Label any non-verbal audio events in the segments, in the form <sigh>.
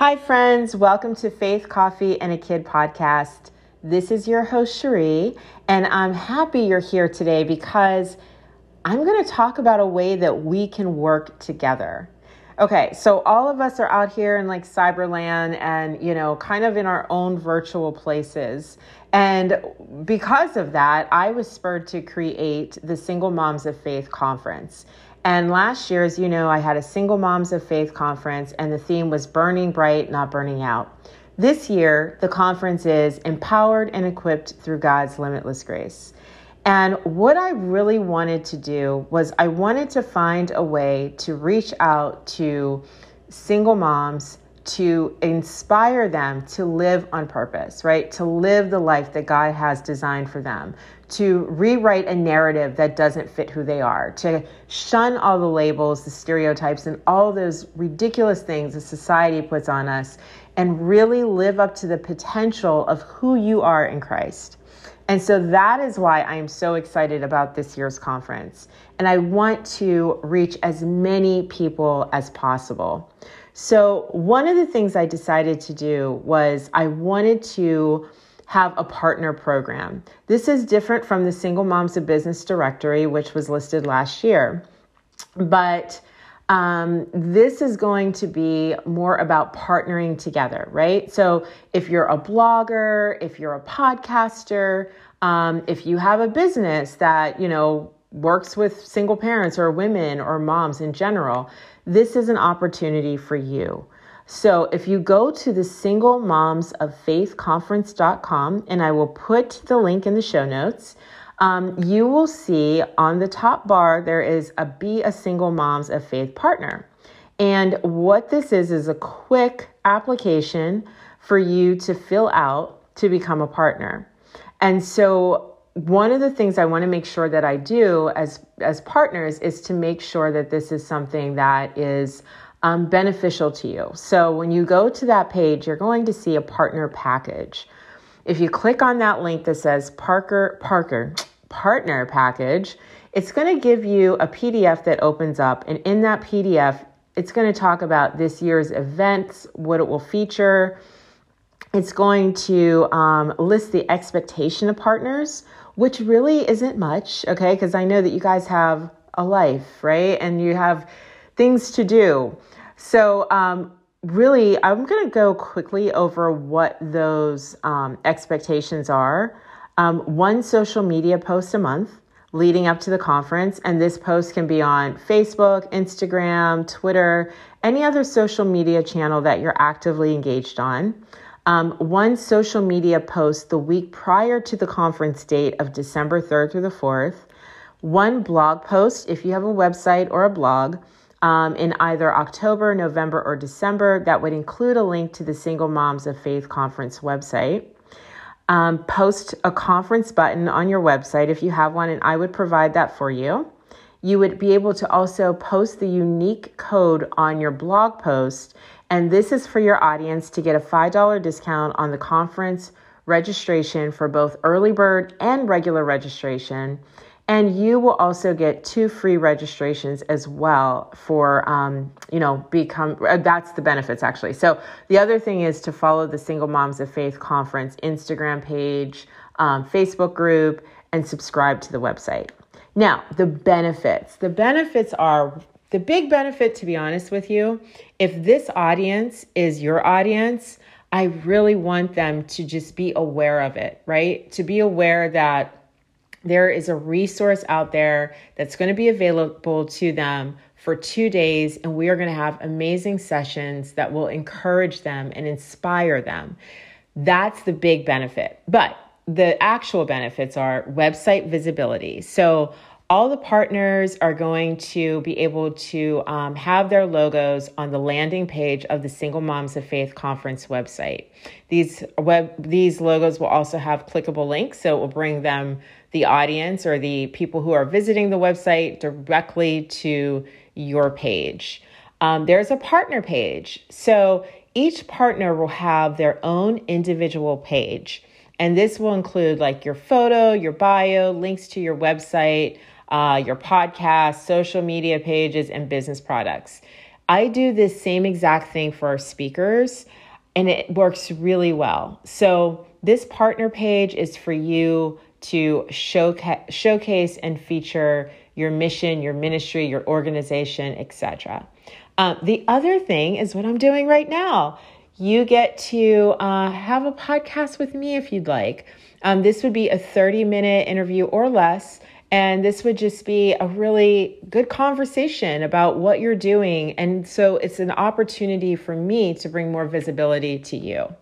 Hi, friends. Welcome to Faith, Coffee, and a Kid podcast. This is your host, Cherie, and I'm happy you're here today because I'm going to talk about a way that we can work together. Okay, so all of us are out here in like cyberland and, you know, kind of in our own virtual places. And because of that, I was spurred to create the Single Moms of Faith conference. And last year, as you know, I had a Single Moms of Faith conference, and the theme was Burning Bright, Not Burning Out. This year, the conference is Empowered and Equipped Through God's Limitless Grace. And what I really wanted to do was I wanted to find a way to reach out to single moms to inspire them to live on purpose, right? To live the life that God has designed for them, to rewrite a narrative that doesn't fit who they are, to shun all the labels, the stereotypes, and all those ridiculous things that society puts on us, and really live up to the potential of who you are in Christ. And so that is why I am so excited about this year's conference. And I want to reach as many people as possible. So, one of the things I decided to do was I wanted to have a partner program. This is different from the Single Moms of Business Directory, which was listed last year. But um, this is going to be more about partnering together, right? So, if you're a blogger, if you're a podcaster, um, if you have a business that, you know, works with single parents or women or moms in general, this is an opportunity for you. So if you go to the single moms of faith conference.com, and I will put the link in the show notes, um, you will see on the top bar there is a Be a Single Moms of Faith partner. And what this is is a quick application for you to fill out to become a partner. And so one of the things I want to make sure that I do as as partners is to make sure that this is something that is um, beneficial to you. So when you go to that page, you're going to see a partner package. If you click on that link that says Parker Parker partner package, it's going to give you a PDF that opens up, and in that PDF, it's going to talk about this year's events, what it will feature. It's going to um, list the expectation of partners, which really isn't much, okay? Because I know that you guys have a life, right? And you have things to do. So, um, really, I'm going to go quickly over what those um, expectations are. Um, one social media post a month leading up to the conference, and this post can be on Facebook, Instagram, Twitter, any other social media channel that you're actively engaged on. Um, one social media post the week prior to the conference date of December 3rd through the 4th. One blog post if you have a website or a blog um, in either October, November, or December. That would include a link to the Single Moms of Faith conference website. Um, post a conference button on your website if you have one, and I would provide that for you. You would be able to also post the unique code on your blog post, and this is for your audience to get a $5 discount on the conference registration for both early bird and regular registration. And you will also get two free registrations as well for, um, you know, become, uh, that's the benefits actually. So the other thing is to follow the Single Moms of Faith Conference Instagram page, um, Facebook group, and subscribe to the website. Now, the benefits. The benefits are the big benefit, to be honest with you, if this audience is your audience, I really want them to just be aware of it, right? To be aware that there is a resource out there that's going to be available to them for two days, and we are going to have amazing sessions that will encourage them and inspire them. That's the big benefit. But the actual benefits are website visibility. So, all the partners are going to be able to um, have their logos on the landing page of the Single Moms of Faith conference website. These web these logos will also have clickable links, so it will bring them the audience or the people who are visiting the website directly to your page. Um, there's a partner page, so each partner will have their own individual page. And this will include like your photo, your bio, links to your website, uh, your podcast, social media pages, and business products. I do this same exact thing for our speakers, and it works really well. So, this partner page is for you to showca- showcase and feature your mission, your ministry, your organization, etc. Um, the other thing is what I'm doing right now. You get to uh, have a podcast with me if you'd like. Um, this would be a 30 minute interview or less. And this would just be a really good conversation about what you're doing. And so it's an opportunity for me to bring more visibility to you.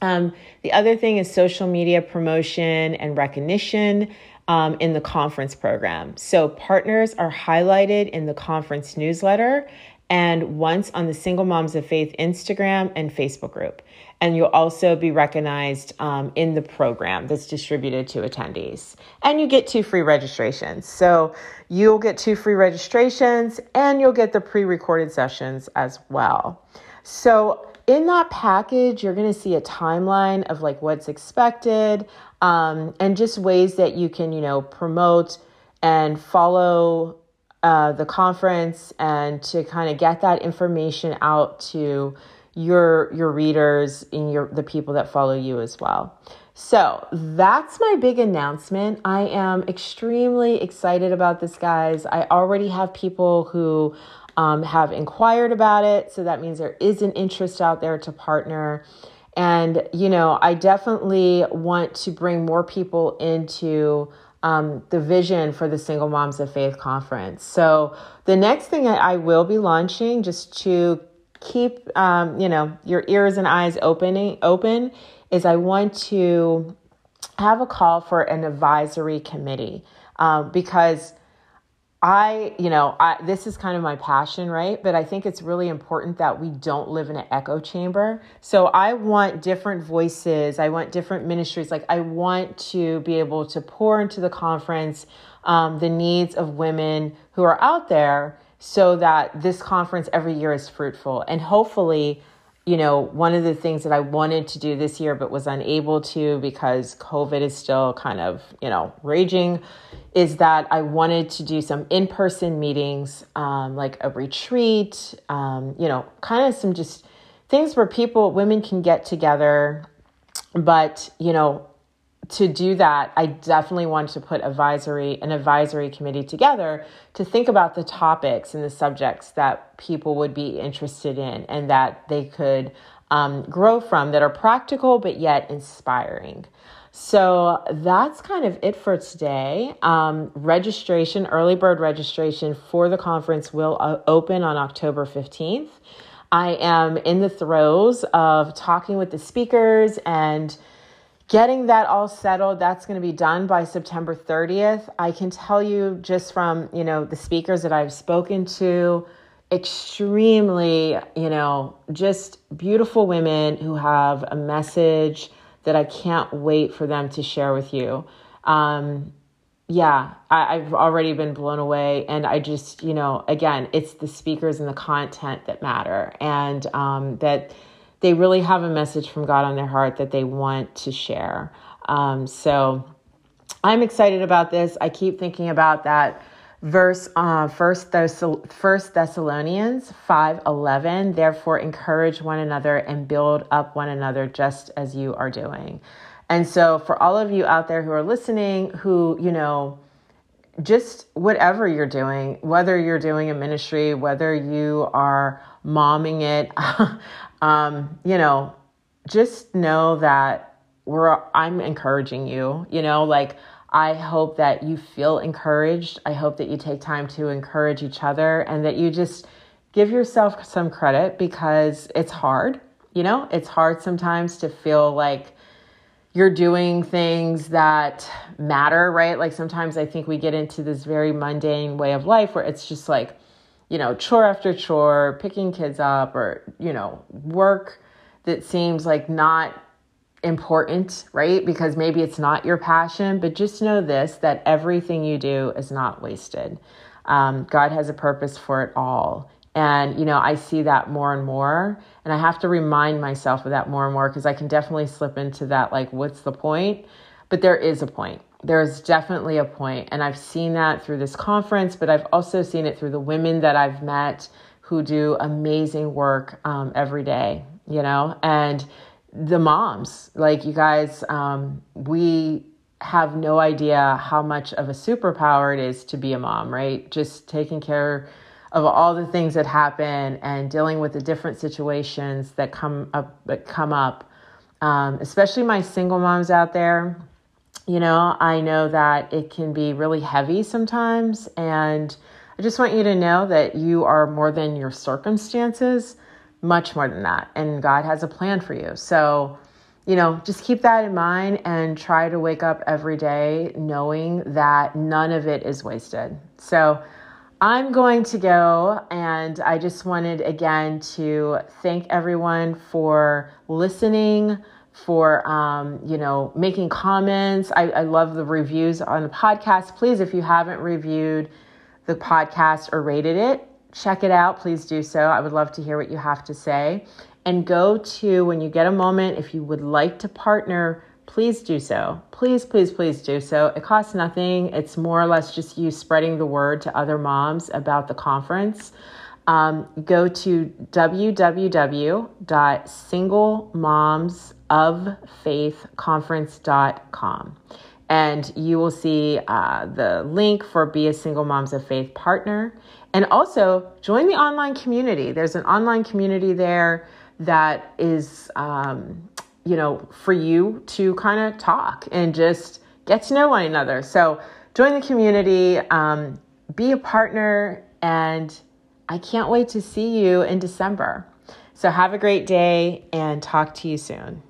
Um, the other thing is social media promotion and recognition um, in the conference program. So partners are highlighted in the conference newsletter and once on the Single Moms of Faith Instagram and Facebook group. And you'll also be recognized um, in the program that's distributed to attendees. And you get two free registrations. So you'll get two free registrations and you'll get the pre recorded sessions as well. So in that package, you're going to see a timeline of like what's expected um, and just ways that you can, you know, promote and follow uh, the conference and to kind of get that information out to your your readers and your the people that follow you as well. So that's my big announcement. I am extremely excited about this, guys. I already have people who um, have inquired about it. So that means there is an interest out there to partner. And, you know, I definitely want to bring more people into um, the vision for the Single Moms of Faith conference. So the next thing I will be launching, just to keep, um, you know, your ears and eyes opening open, is I want to have a call for an advisory committee um, because I, you know, I, this is kind of my passion, right? But I think it's really important that we don't live in an echo chamber. So I want different voices. I want different ministries. Like I want to be able to pour into the conference um, the needs of women who are out there so that this conference every year is fruitful. And hopefully, you know, one of the things that I wanted to do this year but was unable to because COVID is still kind of, you know, raging is that I wanted to do some in person meetings, um, like a retreat, um, you know, kind of some just things where people, women can get together. But, you know, to do that, I definitely wanted to put advisory an advisory committee together to think about the topics and the subjects that people would be interested in and that they could um, grow from that are practical but yet inspiring. So that's kind of it for today. Um, registration, early bird registration for the conference will uh, open on October 15th. I am in the throes of talking with the speakers and getting that all settled that's going to be done by september 30th i can tell you just from you know the speakers that i've spoken to extremely you know just beautiful women who have a message that I can't wait for them to share with you. Um, yeah, I, i've already been blown away. And I just, you know, again, it's the speakers and the content that matter, and um, that they really have a message from God on their heart that they want to share. Um, so I'm excited about this. I keep thinking about that verse uh, first, Thess- first thessalonians 5.11 therefore encourage one another and build up one another just as you are doing and so for all of you out there who are listening who you know just whatever you're doing whether you're doing a ministry whether you are momming it <laughs> um, you know just know that we're i'm encouraging you you know like I hope that you feel encouraged. I hope that you take time to encourage each other and that you just give yourself some credit because it's hard. You know, it's hard sometimes to feel like you're doing things that matter, right? Like sometimes I think we get into this very mundane way of life where it's just like, you know, chore after chore, picking kids up or, you know, work that seems like not important, right? Because maybe it's not your passion, but just know this that everything you do is not wasted. Um, God has a purpose for it all. And, you know, I see that more and more. And I have to remind myself of that more and more because I can definitely slip into that, like, what's the point? But there is a point. There's definitely a point. And I've seen that through this conference, but I've also seen it through the women that I've met who do amazing work um, every day, you know, and the moms, like you guys, um, we have no idea how much of a superpower it is to be a mom, right? Just taking care of all the things that happen and dealing with the different situations that come up that come up. Um, especially my single moms out there, you know, I know that it can be really heavy sometimes, and I just want you to know that you are more than your circumstances, much more than that, and God has a plan for you. So you know, just keep that in mind and try to wake up every day knowing that none of it is wasted. So, I'm going to go, and I just wanted again to thank everyone for listening, for um, you know making comments. I, I love the reviews on the podcast. Please, if you haven't reviewed the podcast or rated it, check it out. Please do so. I would love to hear what you have to say and go to when you get a moment if you would like to partner please do so. Please please please do so. It costs nothing. It's more or less just you spreading the word to other moms about the conference. Um, go to www.singlemomsoffaithconference.com and you will see uh, the link for be a single moms of faith partner. And also join the online community. There's an online community there that is, um, you know, for you to kind of talk and just get to know one another. So join the community, um, be a partner, and I can't wait to see you in December. So have a great day and talk to you soon.